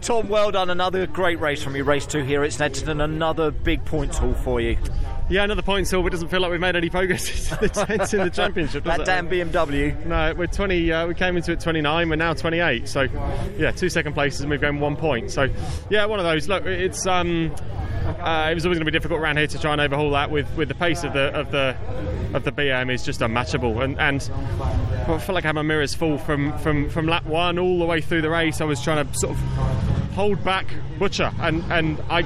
Tom, well done. Another great race from you. Race two here at Snetterton. Another big points haul for you. Yeah, another points haul, but it doesn't feel like we've made any progress in the, in the championship. Does that it? damn BMW. No, we're 20. Uh, we came into it 29. We're now 28. So, yeah, two second places, and we've gone one point. So, yeah, one of those. Look, it's um, uh, it was always going to be difficult around here to try and overhaul that with, with the pace of the of the of the BM is just unmatchable. And and I felt like I had my mirrors full from from from lap one all the way through the race. I was trying to sort of hold back Butcher, and and I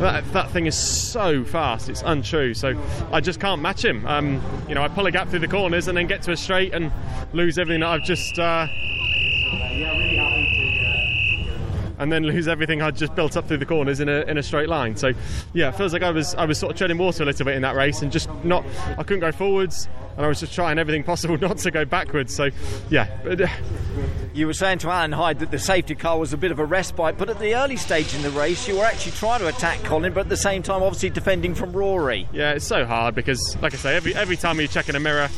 that, that thing is so fast, it's untrue. So I just can't match him. Um, you know, I pull a gap through the corners and then get to a straight and lose everything that I've just. Uh, and then lose everything I'd just built up through the corners in a, in a straight line. So, yeah, it feels like I was I was sort of treading water a little bit in that race and just not I couldn't go forwards and I was just trying everything possible not to go backwards. So, yeah. Uh, you were saying to Alan Hyde that the safety car was a bit of a respite, but at the early stage in the race, you were actually trying to attack Colin, but at the same time, obviously defending from Rory. Yeah, it's so hard because, like I say, every every time you check in a mirror,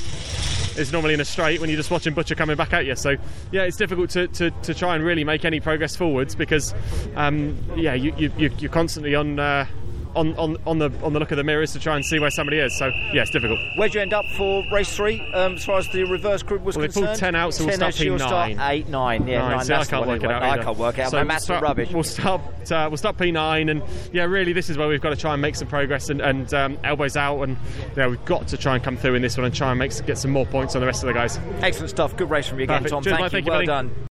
it's normally in a straight when you're just watching Butcher coming back at you. So, yeah, it's difficult to, to, to try and really make any progress forwards because, um, yeah, you, you, you're constantly on. Uh, on, on, on the on the look of the mirrors to try and see where somebody is. So yeah, it's difficult. Where'd you end up for race three um, as far as the reverse group was well, concerned? They pulled ten out, so we'll start P nine. Eight, nine, yeah, nine. nine. I can't work it out. I can't work out. So My maths we'll start, rubbish. We'll start. Uh, we'll start P nine, and yeah, really, this is where we've got to try and make some progress and, and um, elbows out, and yeah, we've got to try and come through in this one and try and make get some more points on the rest of the guys. Excellent stuff. Good race from you again, Perfect. Tom. Cheers, thank mate. you. Thank you well buddy. done.